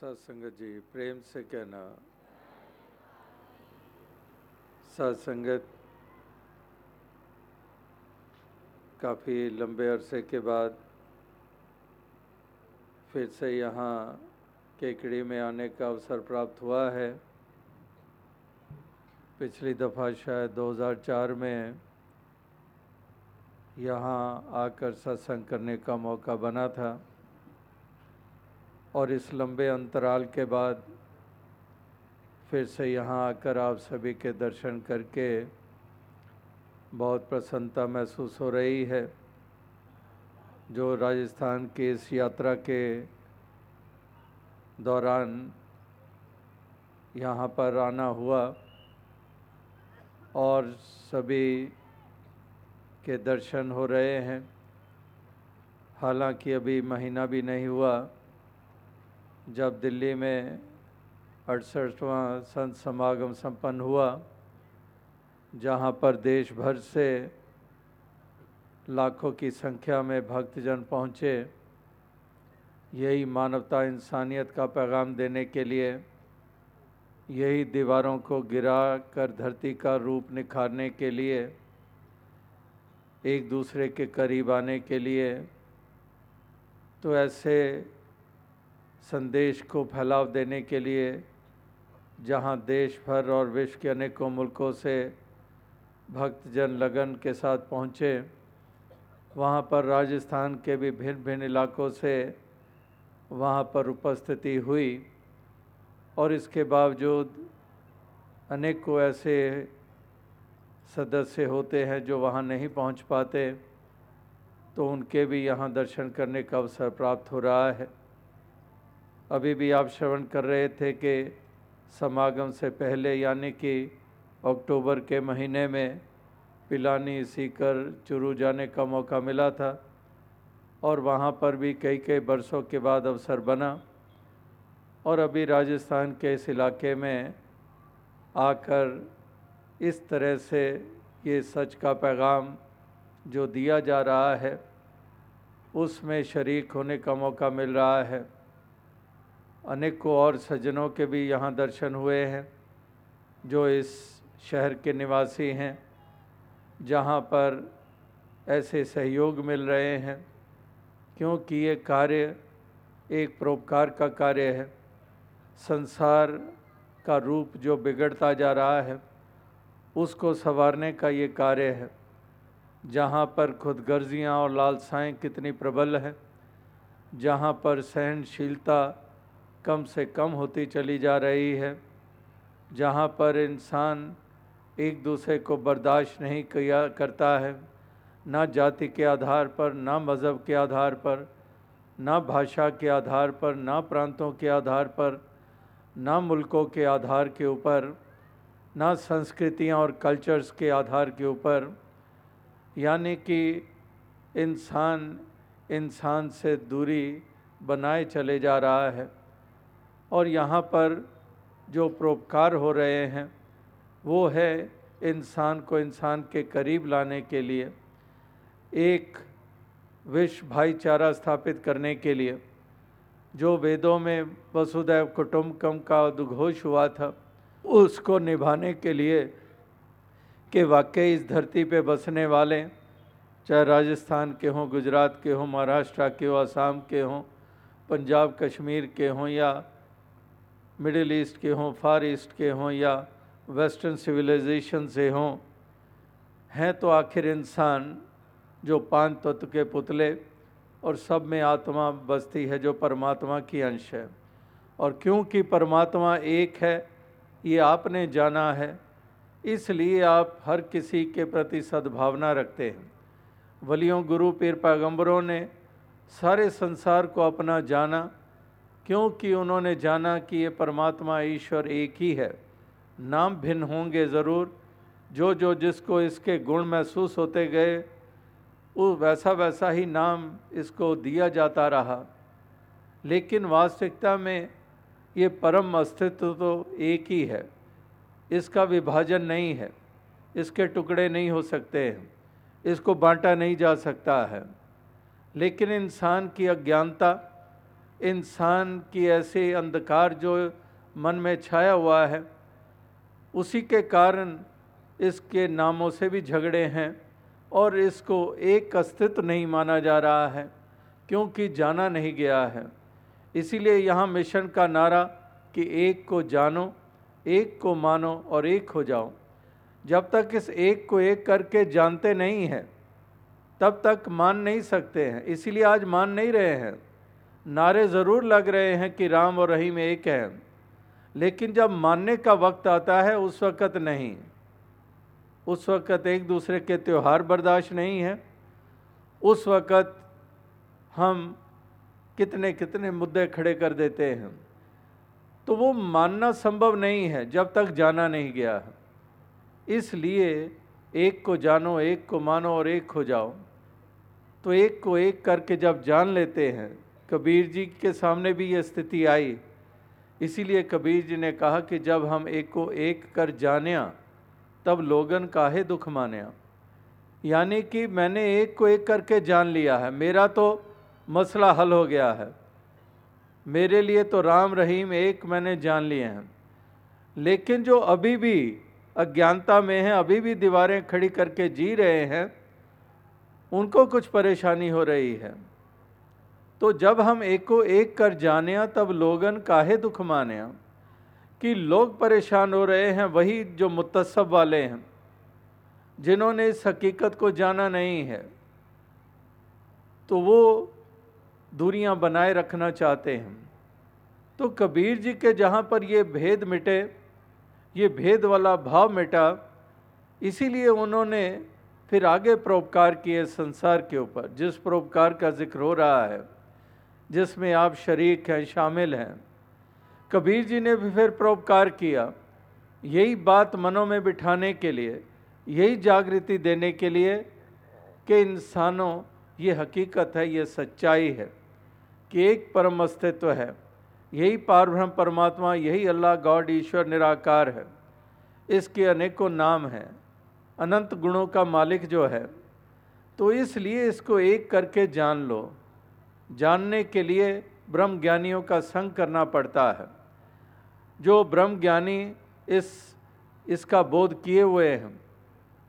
सत्संगत जी, प्रेम से कहना। सत्संगत काफ़ी लंबे अरसे के बाद फिर से यहाँ केकड़ी में आने का अवसर प्राप्त हुआ है। पिछली दफ़ा शायद 2004 में यहाँ आकर सत्संग करने का मौका बना था। और इस लंबे अंतराल के बाद फिर से यहाँ आकर आप सभी के दर्शन करके बहुत प्रसन्नता महसूस हो रही है। जो राजस्थान की इस यात्रा के दौरान यहाँ पर आना हुआ और सभी के दर्शन हो रहे हैं। हालाँकि अभी महीना भी नहीं हुआ जब दिल्ली में अड़सठवा संत समागम संपन्न हुआ, जहाँ पर देश भर से लाखों की संख्या में भक्तजन पहुँचे, यही मानवता इंसानियत का पैगाम देने के लिए यही दीवारों को गिरा कर धरती का रूप निखारने के लिए, एक दूसरे के करीब आने के लिए तो ऐसे संदेश को फैलाव देने के लिए जहाँ देश भर और विश्व के अनेकों मुल्कों से भक्तजन लगन के साथ पहुँचे, वहाँ पर राजस्थान के भी भिन्न भिन्न इलाकों से वहाँ पर उपस्थिति हुई और इसके बावजूद अनेकों ऐसे सदस्य होते हैं जो वहाँ नहीं पहुँच पाते तो उनके भी यहाँ दर्शन करने का अवसर प्राप्त हो रहा है। अभी भी आप श्रवण कर रहे थे कि समागम से पहले, यानी कि अक्टूबर के महीने में पिलानी, सीकर, चुरू जाने का मौका मिला था और वहाँ पर भी कई कई बरसों के बाद अवसर बना और अभी राजस्थान के इस इलाके में आकर इस तरह से ये सच का पैगाम जो दिया जा रहा है, उसमें शरीक होने का मौका मिल रहा है। अनेकों और सज्जनों के भी यहाँ दर्शन हुए हैं, जो इस शहर के निवासी हैं, जहाँ पर ऐसे सहयोग मिल रहे हैं, क्योंकि ये कार्य एक परोपकार का कार्य है। संसार का रूप जो बिगड़ता जा रहा है, उसको संवारने का ये कार्य है, जहाँ पर खुदगर्जियाँ और लालसाएँ कितनी प्रबल हैं, जहाँ पर सहनशीलता कम से कम होती चली जा रही है, जहाँ पर इंसान एक दूसरे को बर्दाश्त नहीं किया करता है, ना जाति के आधार पर, ना मज़हब के आधार पर, ना भाषा के आधार पर, ना प्रांतों के आधार पर, ना मुल्कों के आधार के ऊपर, ना संस्कृतियाँ और कल्चर्स के आधार के ऊपर। यानी कि इंसान इंसान से दूरी बनाए चले जा रहा है। और यहाँ पर जो परोपकार हो रहे हैं, वो है इंसान को इंसान के करीब लाने के लिए, एक विश्व भाईचारा स्थापित करने के लिए, जो वेदों में वसुदैव कुटुम्बकम का उद्घोष हुआ था, उसको निभाने के लिए कि वाकई इस धरती पे बसने वाले, चाहे राजस्थान के हों, गुजरात के हों, महाराष्ट्र के हों आसाम के हों, पंजाब, कश्मीर के हों या मिडिल ईस्ट के हों, फार ईस्ट के हों, या वेस्टर्न सिविलाइजेशन से हों, हैं तो आखिर इंसान जो पाँच तत्व के पुतले और सब में आत्मा बसती है, जो परमात्मा की अंश है। और क्योंकि परमात्मा एक है, ये आपने जाना है, इसलिए आप हर किसी के प्रति सद्भावना रखते हैं। वलियों, गुरु, पीर, पैगंबरों ने सारे संसार को अपना जाना क्योंकि उन्होंने जाना कि ये परमात्मा ईश्वर एक ही है। नाम भिन्न होंगे ज़रूर। जो जो जिसको इसके गुण महसूस होते गए, वो वैसा वैसा ही नाम इसको दिया जाता रहा। लेकिन वास्तविकता में ये परम अस्तित्व तो एक ही है। इसका विभाजन नहीं है। इसके टुकड़े नहीं हो सकते हैं। इसको बांटा नहीं जा सकता है। लेकिन इंसान की अज्ञानता इंसान की ऐसे अंधकार जो मन में छाया हुआ है, उसी के कारण इसके नामों से भी झगड़े हैं और इसको एक अस्तित्व नहीं माना जा रहा है, क्योंकि जाना नहीं गया है। इसीलिए यहाँ मिशन का नारा कि एक को जानो, एक को मानो और एक हो जाओ। जब तक इस एक को एक करके जानते नहीं हैं, तब तक मान नहीं सकते हैं। इसीलिए आज मान नहीं रहे हैं। नारे ज़रूर लग रहे हैं कि राम और रहीम एक हैं, लेकिन जब मानने का वक्त आता है, उस वक़्त नहीं। उस वक़्त एक दूसरे के त्यौहार बर्दाश्त नहीं है। उस वक़्त हम कितने कितने मुद्दे खड़े कर देते हैं। तो वो मानना संभव नहीं है, जब तक जाना नहीं गया है। इसलिए एक को जानो, एक को मानो और एक हो जाओ। तो एक को एक करके जब जान लेते हैं कबीर जी के सामने भी ये स्थिति आई। इसीलिए कबीर जी ने कहा कि जब हम एक को एक कर जानिया तब लोगन काहे दुख मानिया यानी कि मैंने एक को एक करके जान लिया है। मेरा तो मसला हल हो गया है। मेरे लिए तो राम रहीम एक मैंने जान लिए हैं। लेकिन जो अभी भी अज्ञानता में हैं, अभी भी दीवारें खड़ी करके जी रहे हैं, उनको कुछ परेशानी हो रही है। तो जब हम एक को एक कर जाने, तब लोगन काहे दुख माने? कि लोग परेशान हो रहे हैं, वही जो मुतसब वाले हैं, जिन्होंने इस हकीकत को जाना नहीं है। तो वो दूरियाँ बनाए रखना चाहते हैं। तो कबीर जी के जहाँ पर ये भेद मिटे, ये भेद वाला भाव मिटा, इसीलिए उन्होंने फिर आगे परोपकार किए संसार के ऊपर, जिस परोपकार का ज़िक्र हो रहा है। जिसमें आप शरीक हैं, शामिल हैं। कबीर जी ने भी फिर परोपकार किया। यही बात मनों में बिठाने के लिए, यही जागृति देने के लिए कि इंसानों, ये हकीकत है, ये सच्चाई है कि एक परम अस्तित्व है। यही पारब्रह्म परमात्मा, यही अल्लाह गॉड ईश्वर निराकार है। इसके अनेकों नाम हैं। अनंत गुणों का मालिक जो है तो इसलिए इसको एक करके जान लो। जानने के लिए ब्रह्म ज्ञानियों का संग करना पड़ता है। जो ब्रह्म ज्ञानी इस, इसका बोध किए हुए हैं,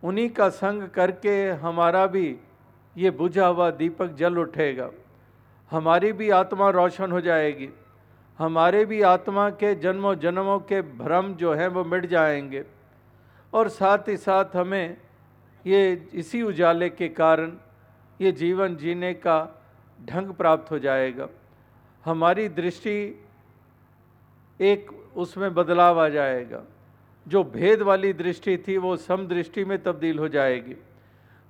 उन्हीं का संग करके हमारा भी ये बुझा हुआ दीपक जल उठेगा। हमारी भी आत्मा रोशन हो जाएगी। हमारे भी आत्मा के जन्मों जन्मों के भ्रम जो हैं वो मिट जाएँगे। और साथ ही साथ हमें ये इसी उजाले के कारण ये जीवन जीने का ढंग प्राप्त हो जाएगा। हमारी दृष्टि एक उसमें बदलाव आ जाएगा। जो भेद वाली दृष्टि थी, वो सम दृष्टि में तब्दील हो जाएगी।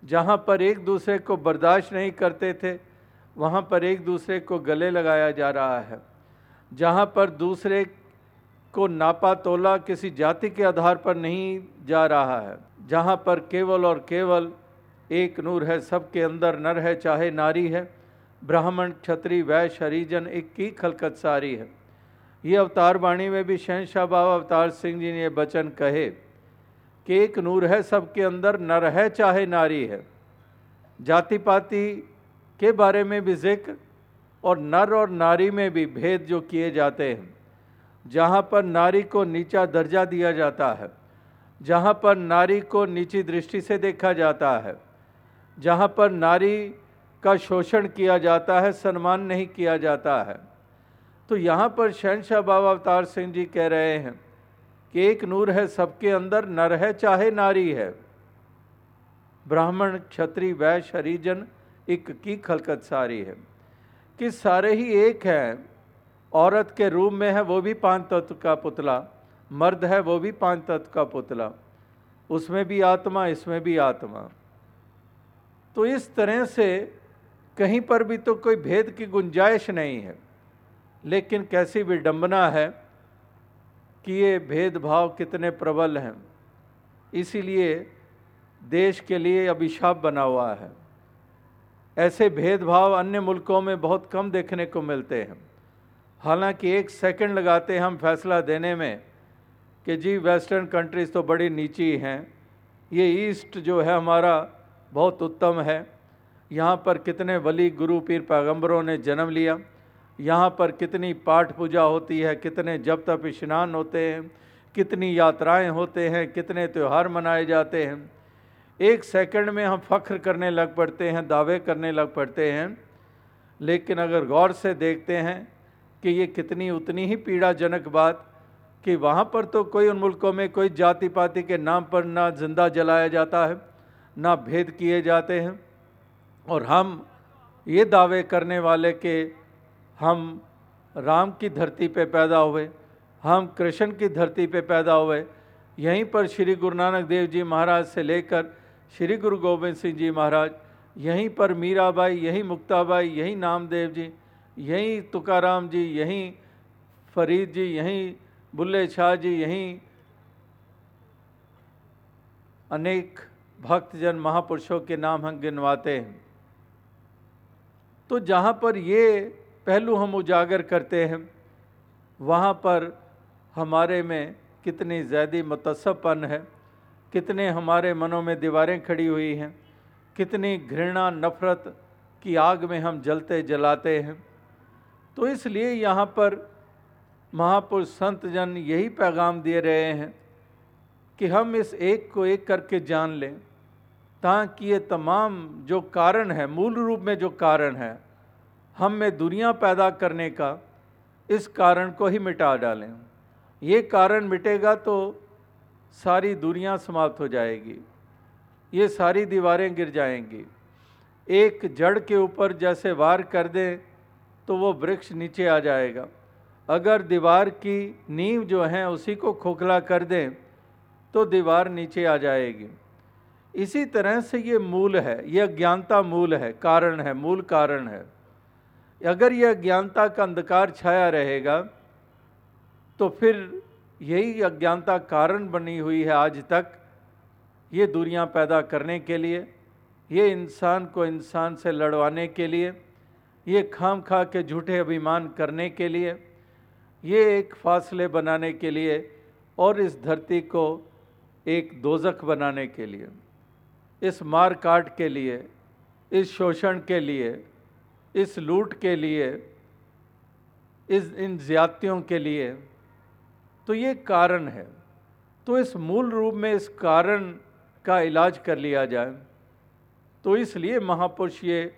जहाँ पर एक दूसरे को बर्दाश्त नहीं करते थे, वहाँ पर एक दूसरे को गले लगाया जा रहा है। जहाँ पर दूसरे को नापा तोला किसी जाति के आधार पर नहीं जा रहा है, जहाँ पर केवल और केवल एक नूर है, सबके अंदर नर है, चाहे नारी है ब्राह्मण, क्षत्रिय, वैश्य, हरिजन एक की खलकत सारी है। ये अवतार वाणी में भी शहनशाह बाबा अवतार सिंह जी ने बचन कहे कि एक नूर है सबके अंदर, नर है चाहे नारी है। जाति पाति के बारे में भी ज़िक्र और नर और नारी में भी भेद जो किए जाते हैं। जहाँ पर नारी को नीचा दर्जा दिया जाता है, जहाँ पर नारी को नीची दृष्टि से देखा जाता है, जहाँ पर नारी का शोषण किया जाता है सम्मान नहीं किया जाता है। तो यहाँ पर शहनशाह बाबा अवतार सिंह जी कह रहे हैं कि एक नूर है सबके अंदर, नर है चाहे नारी है। ब्राह्मण, क्षत्रिय, वैश्य, हरिजन एक की खलकत सारी है। कि सारे ही एक हैं, औरत के रूप में है वो भी पाँच तत्व का पुतला, मर्द है वो भी पाँच तत्व का पुतला। उसमें भी आत्मा, इसमें भी आत्मा। तो इस तरह से कहीं पर भी तो कोई भेद की गुंजाइश नहीं है, लेकिन कैसी विडंबना है कि ये भेदभाव कितने प्रबल हैं। इसीलिए देश के लिए अभिशाप बना हुआ है। ऐसे भेदभाव अन्य मुल्कों में बहुत कम देखने को मिलते हैं। हालाँकि एक सेकंड लगाते हैं हम फैसला देने में कि जी, वेस्टर्न कंट्रीज़ तो बड़ी नीची हैं। ये ईस्ट जो है हमारा बहुत उत्तम है। यहाँ पर कितने वली गुरु पीर पैगंबरों ने जन्म लिया, यहाँ पर कितनी पाठ पूजा होती है, कितने जब तप स्नान होते हैं, कितनी यात्राएँ होते हैं, कितने त्यौहार मनाए जाते हैं। एक सेकंड में हम फख्र करने लग पड़ते हैं, दावे करने लग पड़ते हैं, लेकिन अगर गौर से देखते हैं कि ये कितनी उतनी ही पीड़ाजनक बात कि वहाँ पर तो कोई उन मुल्कों में कोई जाति पाति के नाम पर ना ज़िंदा जलाया जाता है, ना भेद किए जाते हैं। और हम ये दावे करने वाले कि हम राम की धरती पे पैदा हुए, हम कृष्ण की धरती पे पैदा हुए। यहीं पर श्री गुरु नानक देव जी महाराज से लेकर श्री गुरु गोविंद सिंह जी महाराज, यहीं पर मीराबाई, यहीं मुक्ताबाई, यहीं नामदेव जी, यहीं तुकाराम जी, यहीं फरीद जी, यहीं बुल्ले शाह जी, यहीं अनेक भक्तजन महापुरुषों के नाम हम गिनवाते हैं। तो जहाँ पर ये पहलू हम उजागर करते हैं, वहाँ पर हमारे में कितनी ज़्यादा मतसबपन है, कितने हमारे मनों में दीवारें खड़ी हुई हैं, कितनी घृणा, नफरत की आग में हम जलते जलाते हैं। तो इसलिए यहाँ पर महापुरुष संत जन यही पैगाम दे रहे हैं कि हम इस एक को एक करके जान लें। ताकि ये तमाम जो कारण है, मूल रूप में जो कारण है, हम में दुनिया पैदा करने का इस कारण को ही मिटा डालें। ये कारण मिटेगा तो सारी दुनिया समाप्त हो जाएगी। ये सारी दीवारें गिर जाएँगी। एक जड़ के ऊपर जैसे वार कर दें तो वो वृक्ष नीचे आ जाएगा। अगर दीवार की नींव जो है उसी को खोखला कर दें तो दीवार नीचे आ जाएगी। इसी तरह से ये मूल है, ये अज्ञानता मूल है, कारण है, मूल कारण है। अगर यह अज्ञानता का अंधकार छाया रहेगा तो फिर यही अज्ञानता कारण बनी हुई है आज तक, ये दूरियाँ पैदा करने के लिए, ये इंसान को इंसान से लड़वाने के लिए, ये खाम खा के झूठे अभिमान करने के लिए, ये एक फासले बनाने के लिए और इस धरती को एक दोजक बनाने के लिए। इस मार काट के लिए, इस शोषण के लिए, इस लूट के लिए, इस इन ज्यादतियों के लिए। तो ये कारण है। तो इस मूल रूप में इस कारण का इलाज कर लिया जाए। तो इसलिए महापुरुष ये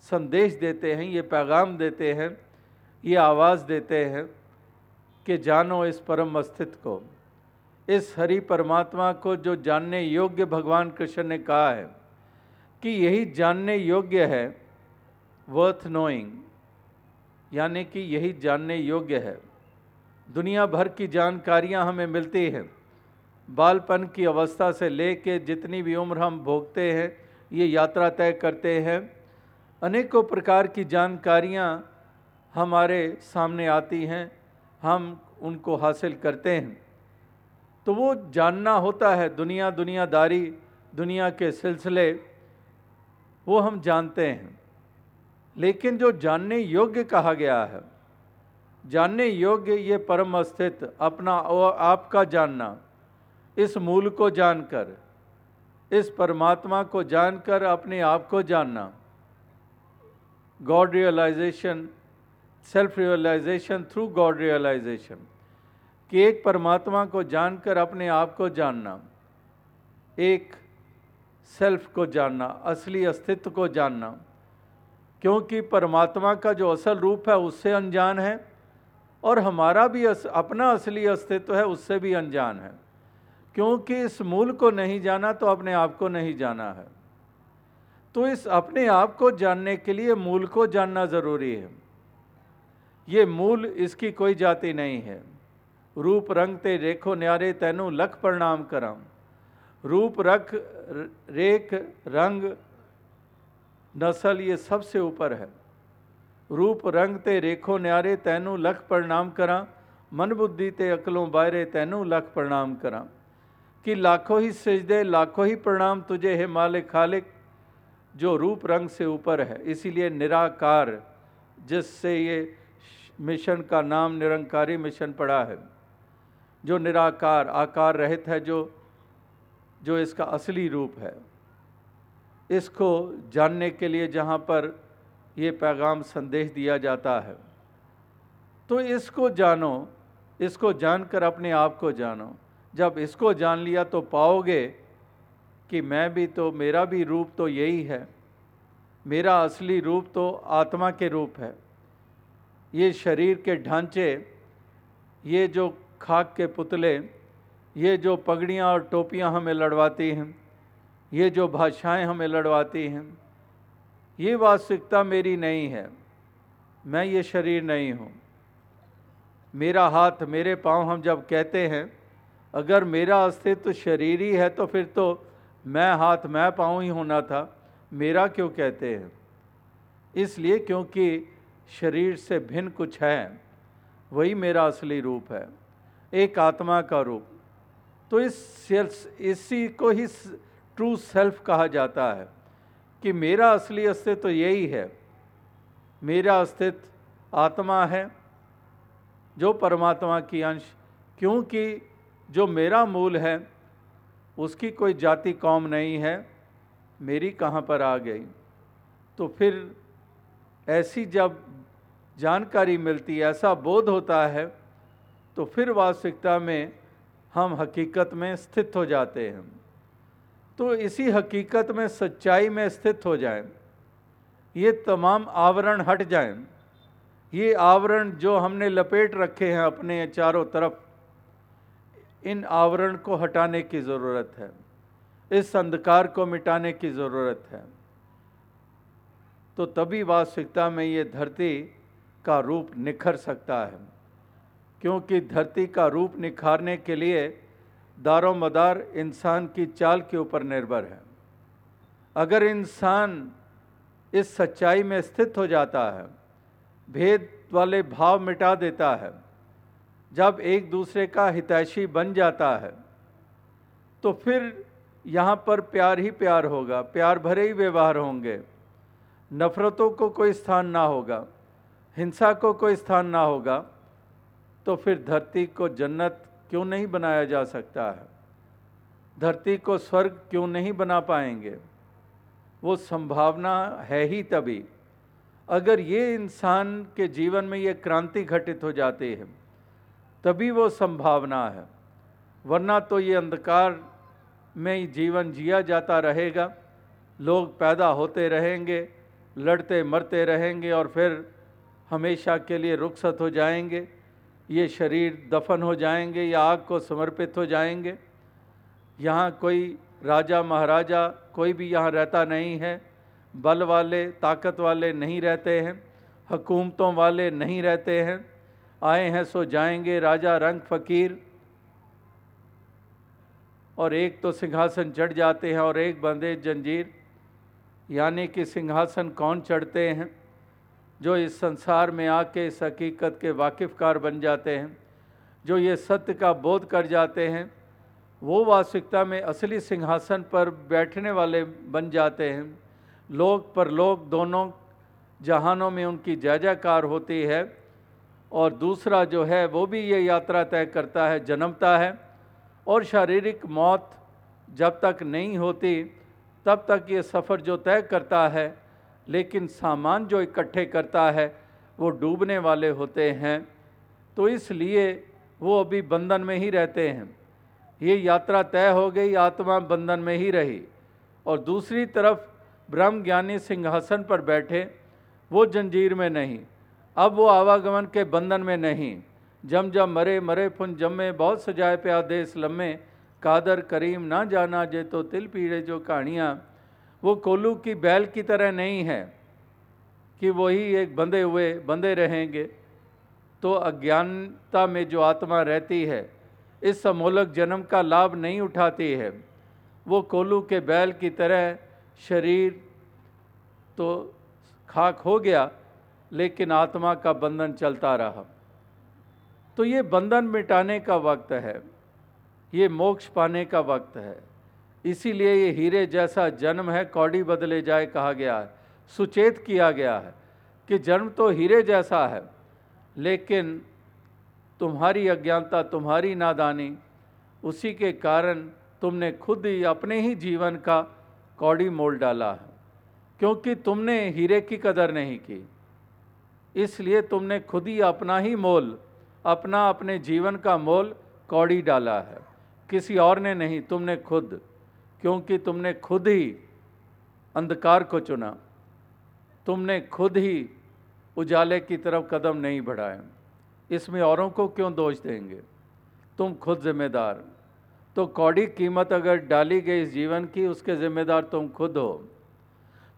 संदेश देते हैं, ये पैगाम देते हैं, ये आवाज़ देते हैं कि जानो इस परम अस्तित्व को। इस हरि परमात्मा को जो जानने योग्य भगवान कृष्ण ने कहा है कि यही जानने योग्य है वर्थ नोइंग यानी कि यही जानने योग्य है। दुनिया भर की जानकारियाँ हमें मिलती हैं। बालपन की अवस्था से लेके जितनी भी उम्र हम भोगते हैं, ये यात्रा तय करते हैं। अनेकों प्रकार की जानकारियाँ हमारे सामने आती हैं, हम उनको हासिल करते हैं। तो वो जानना होता है, दुनिया दुनियादारी, दुनिया के सिलसिले, वो हम जानते हैं। लेकिन जो जानने योग्य कहा गया है, जानने योग्य ये परम अस्तित्व अपना और आपका जानना, इस मूल को जानकर, इस परमात्मा को जानकर, अपने आप को जानना। God realization self realization through God realization कि एक परमात्मा को जानकर अपने आप को जानना एक सेल्फ को जानना असली अस्तित्व को जानना क्योंकि परमात्मा का जो असल रूप है उससे अनजान है और हमारा भी अस, अपना असली अस्तित्व है उससे भी अनजान है। क्योंकि इस मूल को नहीं जाना तो अपने आप को नहीं जाना है। तो इस अपने आप को जानने के लिए मूल को जानना ज़रूरी है। ये मूल इसकी कोई जाति नहीं है। रूप रंग ते रेखो न्यारे तैनू लख प्रणाम करम रूप रख, रेख, रंग, नस्ल, ये सबसे ऊपर है। रूप रंग ते रेखो न्यारे तैनू लख प्रणाम करा मन बुद्धि ते अकलों बायरे तैनू लख प्रणाम करा कि लाखों ही सजदे, लाखों ही प्रणाम तुझे, है मालिक खालिक, जो रूप रंग से ऊपर है। इसीलिए निराकार, जिससे ये मिशन का नाम निरंकारी मिशन पड़ा है। जो निराकार, आकार रहित है, जो जो इसका असली रूप है। इसको जानने के लिए जहाँ पर ये पैगाम संदेश दिया जाता है। तो इसको जानो, इसको जानकर अपने आप को जानो। जब इसको जान लिया तो पाओगे कि मैं भी तो मेरा भी रूप तो यही है। मेरा असली रूप तो आत्मा के रूप है। ये शरीर के ढांचे, ये जो खाक के पुतले, ये जो पगड़ियाँ और टोपियाँ हमें लड़वाती हैं, ये जो भाषाएँ हमें लड़वाती हैं, ये वास्तविकता मेरी नहीं है, मैं ये शरीर नहीं हूँ। मेरा हाथ, मेरे पाँव हम जब कहते हैं, अगर मेरा अस्तित्व तो शरीर ही है तो फिर तो मैं हाथ, मैं पाँव ही होना था, मेरा क्यों कहते हैं? इसलिए क्योंकि शरीर से भिन्न कुछ है, वही मेरा असली रूप है। एक आत्मा का रूप। तो इस इसी को ही ट्रू सेल्फ कहा जाता है कि मेरा असली अस्तित्व तो यही है। मेरा अस्तित्व आत्मा है, जो परमात्मा की अंश, क्योंकि जो मेरा मूल है, उसकी कोई जाति कौम नहीं है, मेरी कहाँ पर आ गई? तो फिर ऐसी जब जानकारी मिलती है, ऐसा बोध होता है तो फिर वास्तविकता में हम हकीकत में स्थित हो जाते हैं। तो इसी हकीकत में सच्चाई में स्थित हो जाएँ। ये तमाम आवरण हट जाएँ। ये आवरण जो हमने लपेट रखे हैं अपने चारों तरफ़, इन आवरण को हटाने की ज़रूरत है। इस अंधकार को मिटाने की ज़रूरत है। तो तभी वास्तविकता में ये धरती का रूप निखर सकता है। क्योंकि धरती का रूप निखारने के लिए दारो मदार इंसान की चाल के ऊपर निर्भर है। अगर इंसान इस सच्चाई में स्थित हो जाता है, भेद वाले भाव मिटा देता है, जब एक दूसरे का हितैषी बन जाता है तो फिर यहाँ पर प्यार ही प्यार होगा, प्यार भरे ही व्यवहार होंगे। नफ़रतों को कोई स्थान ना होगा, हिंसा को कोई स्थान ना होगा। तो फिर धरती को जन्नत क्यों नहीं बनाया जा सकता है? धरती को स्वर्ग क्यों नहीं बना पाएँगे? वो संभावना है ही तभी। अगर ये इंसान के जीवन में ये क्रांति घटित हो जाती है, तभी वो संभावना है। वरना तो ये अंधकार में जीवन जिया जाता रहेगा। लोग पैदा होते रहेंगे, लड़ते मरते रहेंगे और फिर हमेशा के लिए रुखसत हो जाएँगे। ये शरीर दफन हो जाएँगे या आग को समर्पित हो जाएँगे। यहाँ कोई राजा महाराजा कोई भी यहाँ रहता नहीं है। बल वाले, ताकत वाले नहीं रहते हैं। हकूमतों वाले नहीं रहते हैं। आए हैं सो जाएँगे, राजा रंग फ़कीर। और एक तो सिंहासन चढ़ जाते हैं और एक बंदे जंजीर। यानी कि सिंहासन कौन चढ़ते हैं? जो इस संसार में आके इस हकीकत के वाकिफ़कार बन जाते हैं, जो ये सत्य का बोध कर जाते हैं, वो वास्तविकता में असली सिंहासन पर बैठने वाले बन जाते हैं। लोग पर लोग दोनों जहानों में उनकी जय जयकार होती है और दूसरा जो है, वो भी ये यात्रा तय करता है, जन्मता है और शारीरिक मौत जब तक नहीं होती, तब तक ये सफ़र जो तय करता है लेकिन सामान जो इकट्ठे करता है, वो डूबने वाले होते हैं। तो इसलिए वो अभी बंधन में ही रहते हैं। ये यात्रा तय हो गई, आत्मा बंधन में ही रही। और दूसरी तरफ़ ब्रह्म ज्ञानी सिंहासन पर बैठे, वो जंजीर में नहीं। अब वो आवागमन के बंधन में नहीं। जम जम मरे मरे फुन जमे, बहुत सजाए पे आदेश लम्मे कादर करीम ना जाना जे तो तिल पीड़े जो कहानियाँ वो कोलू की बैल की तरह नहीं है कि वही एक बंधे हुए, बंधे रहेंगे। तो अज्ञानता में जो आत्मा रहती है, इस समोलक जन्म का लाभ नहीं उठाती है। वो कोलू के बैल की तरह शरीर तो खाक हो गया, लेकिन आत्मा का बंधन चलता रहा। तो ये बंधन मिटाने का वक्त है, ये मोक्ष पाने का वक्त है। इसीलिए ये हीरे जैसा जन्म है, कौड़ी बदले जाए कहा गया है। सुचेत किया गया है कि जन्म तो हीरे जैसा है, लेकिन तुम्हारी अज्ञानता, तुम्हारी नादानी, उसी के कारण तुमने खुद ही अपने ही जीवन का कौड़ी मोल डाला है, क्योंकि तुमने हीरे की कदर नहीं की। इसलिए तुमने खुद ही अपना ही मोल, अपना अपने जीवन का मोल कौड़ी डाला है। किसी और ने नहीं, तुमने खुद। क्योंकि तुमने खुद ही अंधकार को चुना। तुमने खुद ही उजाले की तरफ़ कदम नहीं बढ़ाए। इसमें औरों को क्यों दोष देंगे? तुम खुद जिम्मेदार। तो कौड़ी कीमत अगर डाली गई इस जीवन की, उसके जिम्मेदार तुम खुद हो।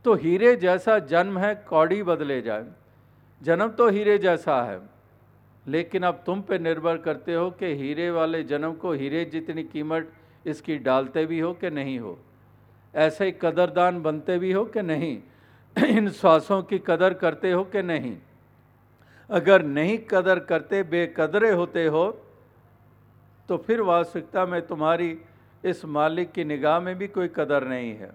तो हीरे जैसा जन्म है, कौड़ी बदले जाए। जन्म तो हीरे जैसा है, लेकिन अब तुम पे निर्भर करते हो कि हीरे वाले जन्म को हीरे जितनी कीमत इसकी डालते भी हो कि नहीं हो? ऐसे ही कदरदान बनते भी हो कि नहीं? इन श्वासों की कदर करते हो कि नहीं? अगर नहीं कदर करते, बेकदरे होते हो तो फिर वास्तविकता में तुम्हारी इस मालिक की निगाह में भी कोई कदर नहीं है।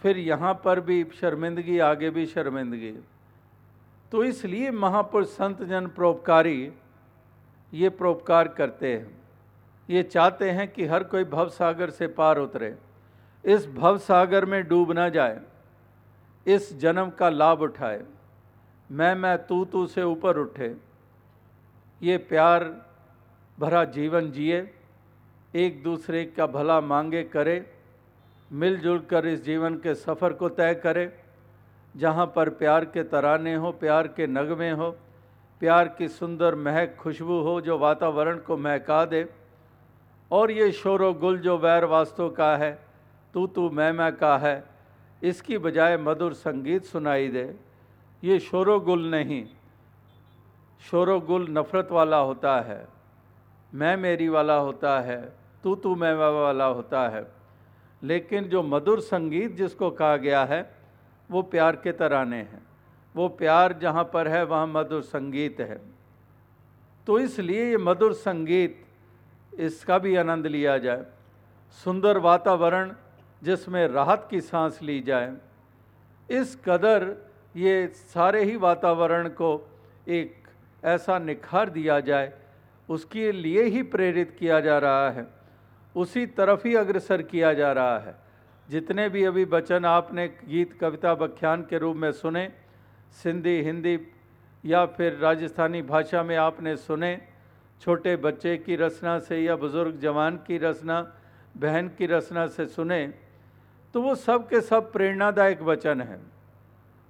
फिर यहाँ पर भी शर्मिंदगी, आगे भी शर्मिंदगी। तो इसलिए महापुरुष संत जन परोपकारी ये परोपकार करते हैं। ये चाहते हैं कि हर कोई भव सागर से पार उतरे। इस भव सागर में डूब ना जाए। इस जन्म का लाभ उठाए। मैं मैं तू तू से ऊपर उठे। ये प्यार भरा जीवन जिए। एक दूसरे का भला मांगे करे। मिलजुल कर इस जीवन के सफ़र को तय करे। जहाँ पर प्यार के तराने हो, प्यार के नगमे हो, प्यार की सुंदर महक खुशबू हो, जो वातावरण को महका दे। और ये शोर गुल जो वैर वास्तव का है, तू तू मैं मैं का है, इसकी बजाय मधुर संगीत सुनाई दे। ये शोर गुल नहीं, शोर गुल नफ़रत वाला होता है, मैं मेरी वाला होता है, तू तू मैं वाला होता है। लेकिन जो मधुर संगीत जिसको कहा गया है, वो प्यार के तराने हैं। वो प्यार जहाँ पर है, वहाँ मधुर संगीत है। तो इसलिए ये मधुर संगीत इसका भी आनंद लिया जाए। सुंदर वातावरण जिसमें राहत की सांस ली जाए। इस कदर ये सारे ही वातावरण को एक ऐसा निखार दिया जाए, उसके लिए ही प्रेरित किया जा रहा है। उसी तरफ़ ही अग्रसर किया जा रहा है। जितने भी अभी वचन आपने गीत, कविता, व्याख्यान के रूप में सुने, सिंधी, हिंदी या फिर राजस्थानी भाषा में आपने सुने छोटे बच्चे की रचना से या बुज़ुर्ग जवान की रचना, बहन की रचना से सुने तो वो सब के सब प्रेरणादायक वचन हैं।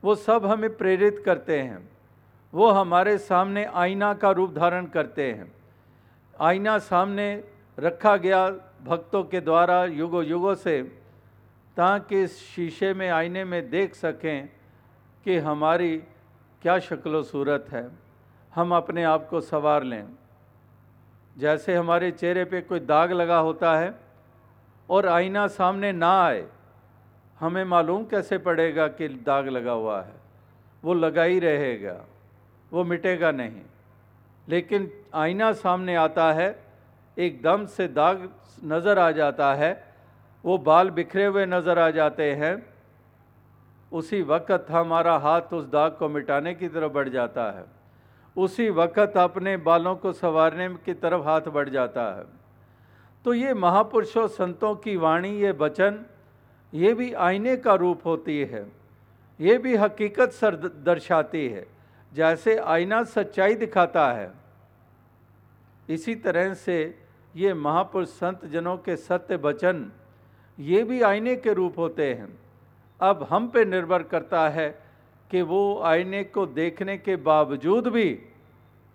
वो सब हमें प्रेरित करते हैं। वो हमारे सामने आईना का रूप धारण करते हैं। आईना सामने रखा गया भक्तों के द्वारा युगो युगों से, ताकि इस शीशे में, आईने में देख सकें कि हमारी क्या शक्ल सूरत है। हम अपने आप को संवार लें। जैसे हमारे चेहरे पे कोई दाग लगा होता है और आईना सामने ना आए, हमें मालूम कैसे पड़ेगा कि दाग लगा हुआ है? वो लगा ही रहेगा, वो मिटेगा नहीं। लेकिन आईना सामने आता है, एकदम से दाग नज़र आ जाता है, वो बाल बिखरे हुए नज़र आ जाते हैं, उसी वक़्त हमारा हाथ उस दाग को मिटाने की तरफ़ बढ़ जाता है। उसी वक़्त अपने बालों को संवारने की तरफ़ हाथ बढ़ जाता है। तो ये महापुरुषों संतों की वाणी, ये वचन, ये भी आईने का रूप होती है। ये भी हकीकत सर दर्शाती है, जैसे आईना सच्चाई दिखाता है। इसी तरह से ये महापुरुष संत जनों के सत्य वचन, ये भी आईने के रूप होते हैं। अब हम पे निर्भर करता है कि वो आईने को देखने के बावजूद भी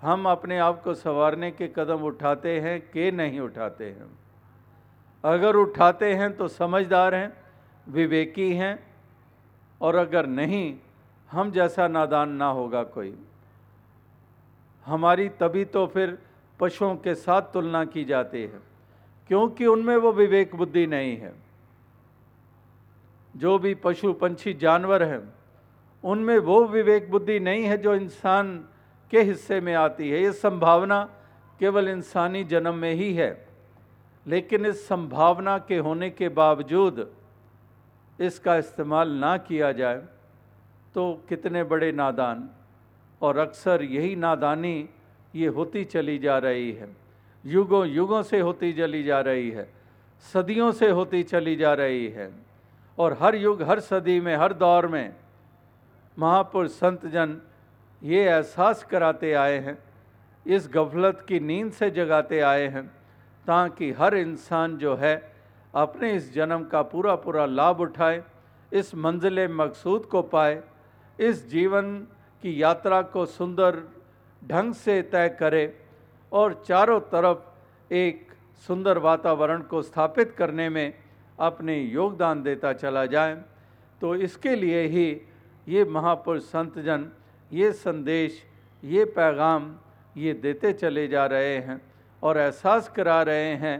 हम अपने आप को संवारने के कदम उठाते हैं, कि नहीं उठाते हैं? अगर उठाते हैं तो समझदार हैं, विवेकी हैं, और अगर नहीं, हम जैसा नादान ना होगा कोई। हमारी तभी तो फिर पशुओं के साथ तुलना की जाती है, क्योंकि उनमें वो विवेक बुद्धि नहीं है। जो भी पशु पंछी जानवर हैं, उनमें वो विवेक बुद्धि नहीं है जो इंसान के हिस्से में आती है। ये संभावना केवल इंसानी जन्म में ही है, लेकिन इस संभावना के होने के बावजूद इसका इस्तेमाल ना किया जाए तो कितने बड़े नादान, और अक्सर यही नादानी ये होती चली जा रही है। युगों युगों से होती चली जा रही है, सदियों से होती चली जा रही है, और हर युग, हर सदी में, हर दौर में महापुरुष संत जन ये एहसास कराते आए हैं, इस गफलत की नींद से जगाते आए हैं, ताकि हर इंसान जो है अपने इस जन्म का पूरा पूरा लाभ उठाए, इस मंजिल मकसूद को पाए, इस जीवन की यात्रा को सुंदर ढंग से तय करे और चारों तरफ़ एक सुंदर वातावरण को स्थापित करने में अपने योगदान देता चला जाए। तो इसके लिए ही ये महापुरुष संत जन ये संदेश ये पैगाम ये देते चले जा रहे हैं और एहसास करा रहे हैं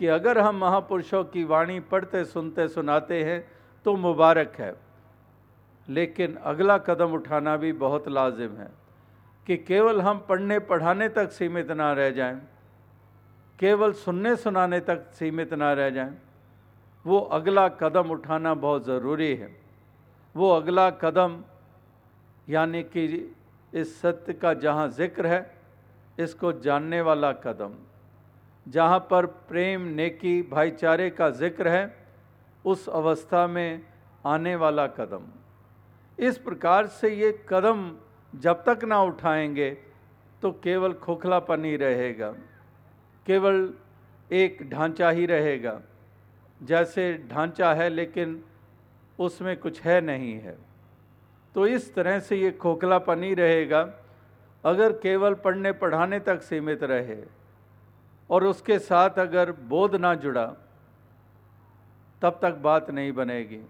कि अगर हम महापुरुषों की वाणी पढ़ते सुनते सुनाते हैं तो मुबारक है। लेकिन अगला कदम उठाना भी बहुत लाजिम है कि केवल हम पढ़ने पढ़ाने तक सीमित ना रह जाएँ, केवल सुनने सुनाने तक सीमित ना रह जाएँ, वो अगला कदम उठाना बहुत ज़रूरी है। वो अगला कदम यानी कि इस सत्य का जहाँ ज़िक्र है, इसको जानने वाला कदम। जहाँ पर प्रेम, नेकी, भाईचारे का ज़िक्र है, उस अवस्था में आने वाला कदम। इस प्रकार से ये कदम जब तक ना उठाएँगे तो केवल खोखलापन ही रहेगा। केवल एक ढांचा ही रहेगा। जैसे ढांचा है, लेकिन उसमें कुछ है नहीं है। तो इस तरह से ये खोखलापन ही रहेगा, अगर केवल पढ़ने पढ़ाने तक सीमित रहे और उसके साथ अगर बोध ना जुड़ा, तब तक बात नहीं बनेगी।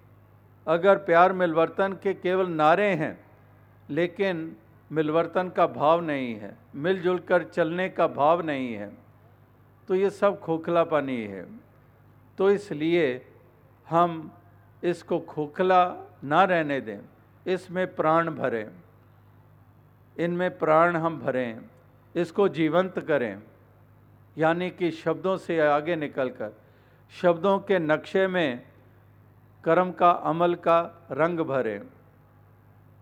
अगर प्यार मिलवर्तन के केवल नारे हैं, लेकिन मिलवर्तन का भाव नहीं है मिलजुल कर चलने का भाव नहीं है तो ये सब खोखलापन ही है। तो इसलिए हम इसको खोखला ना रहने दें। इसमें प्राण भरें। इनमें प्राण हम भरें। इसको जीवंत करें। यानी कि शब्दों से आगे निकलकर, शब्दों के नक्शे में कर्म का, अमल का रंग भरें।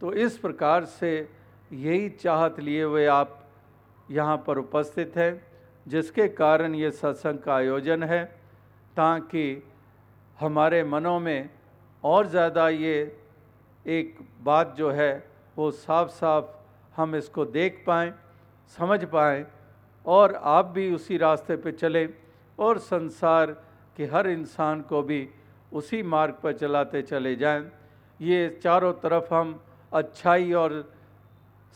तो इस प्रकार से यही चाहत लिए हुए आप यहाँ पर उपस्थित हैं, जिसके कारण ये सत्संग का आयोजन है, ताकि हमारे मनों में और ज़्यादा ये एक बात जो है, वो साफ़ साफ़ हम इसको देख पाएँ, समझ पाएँ, और आप भी उसी रास्ते पे चलें, और संसार के हर इंसान को भी उसी मार्ग पर चलाते चले जाएँ। ये चारों तरफ़ हम अच्छाई और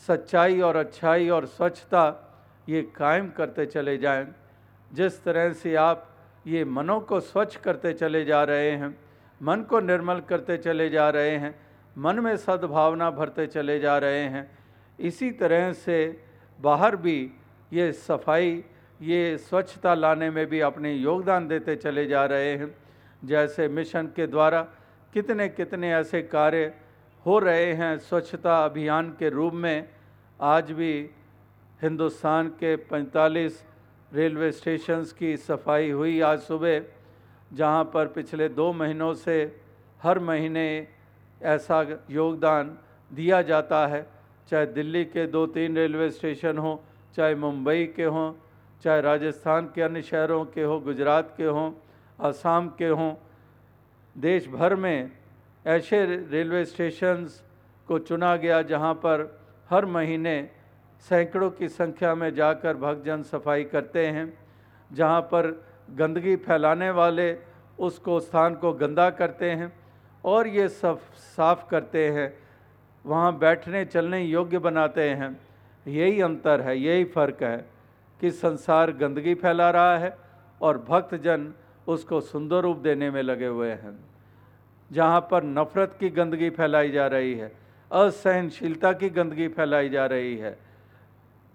सच्चाई और अच्छाई और स्वच्छता, ये कायम करते चले जाएँ। जिस तरह से आप ये मनों को स्वच्छ करते चले जा रहे हैं, मन को निर्मल करते चले जा रहे हैं मन में सद्भावना भरते चले जा रहे हैं। इसी तरह से बाहर भी ये सफ़ाई, ये स्वच्छता लाने में भी अपने योगदान देते चले जा रहे हैं। जैसे मिशन के द्वारा कितने कितने ऐसे कार्य हो रहे हैं स्वच्छता अभियान के रूप में। आज भी हिंदुस्तान के 45 रेलवे स्टेशंस की सफ़ाई हुई आज सुबह, जहाँ पर पिछले दो महीनों से हर महीने ऐसा योगदान दिया जाता है, चाहे दिल्ली के दो तीन रेलवे स्टेशन हों, चाहे मुंबई के हों, चाहे राजस्थान के अन्य शहरों के हों, गुजरात के हों असम के हों देश भर में ऐसे रेलवे स्टेशंस को चुना गया जहाँ पर हर महीने सैकड़ों की संख्या में जाकर भक्तजन सफ़ाई करते हैं, जहाँ पर गंदगी फैलाने वाले उसको स्थान को गंदा करते हैं। और ये सब साफ़ करते हैं, वहाँ बैठने, चलने योग्य बनाते हैं। यही अंतर है, यही फ़र्क है कि संसार गंदगी फैला रहा है और भक्तजन उसको सुंदर रूप देने में लगे हुए हैं। जहाँ पर नफ़रत की गंदगी फैलाई जा रही है, असहनशीलता की गंदगी फैलाई जा रही है,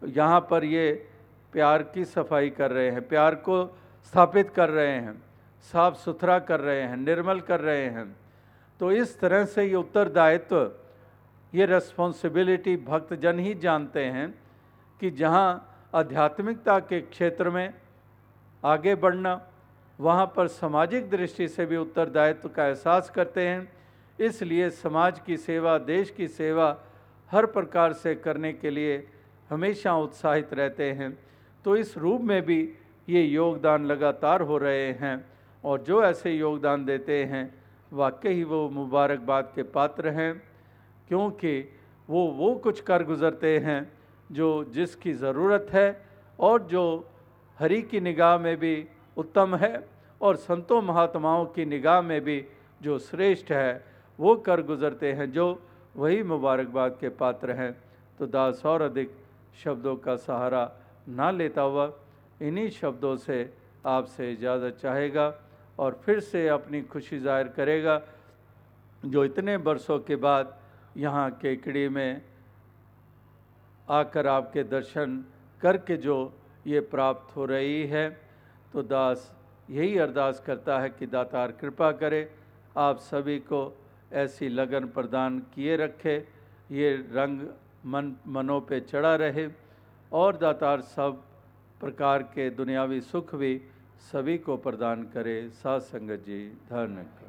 यहाँ पर ये प्यार की सफ़ाई कर रहे हैं, प्यार को स्थापित कर रहे हैं, साफ़ सुथरा कर रहे हैं, निर्मल कर रहे हैं। तो इस तरह से ये उत्तरदायित्व, ये रेस्पॉन्सिबिलिटी भक्तजन ही जानते हैं कि जहाँ आध्यात्मिकता के क्षेत्र में आगे बढ़ना, वहाँ पर सामाजिक दृष्टि से भी उत्तरदायित्व का एहसास करते हैं। इसलिए समाज की सेवा, देश की सेवा हर प्रकार से करने के लिए हमेशा उत्साहित रहते हैं। तो इस रूप में भी ये योगदान लगातार हो रहे हैं और जो ऐसे योगदान देते हैं वाकई ही वो मुबारकबाद के पात्र हैं, क्योंकि वो वो कुछ कर गुज़रते हैं जो जिसकी ज़रूरत है और जो हरी की निगाह में भी उत्तम है और संतों महात्माओं की निगाह में भी जो श्रेष्ठ है, वो कर गुज़रते हैं जो वही मुबारकबाद के पात्र हैं। तो दास और अधिक शब्दों का सहारा ना लेता हुआ इन्हीं शब्दों से आपसे इजाज़त चाहेगा। और फिर से अपनी खुशी ज़ाहिर करेगा, जो इतने बरसों के बाद यहाँ केकड़ी में आकर आपके दर्शन करके जो ये प्राप्त हो रही है तो दास यही अरदास करता है कि दातार कृपा करे, आप सभी को ऐसी लगन प्रदान किए रखे, ये रंग मन, मनों पे चढ़ा रहे, और दातार सब प्रकार के दुनियावी सुख भी सभी को प्रदान करे सात संगत जी धन्यवाद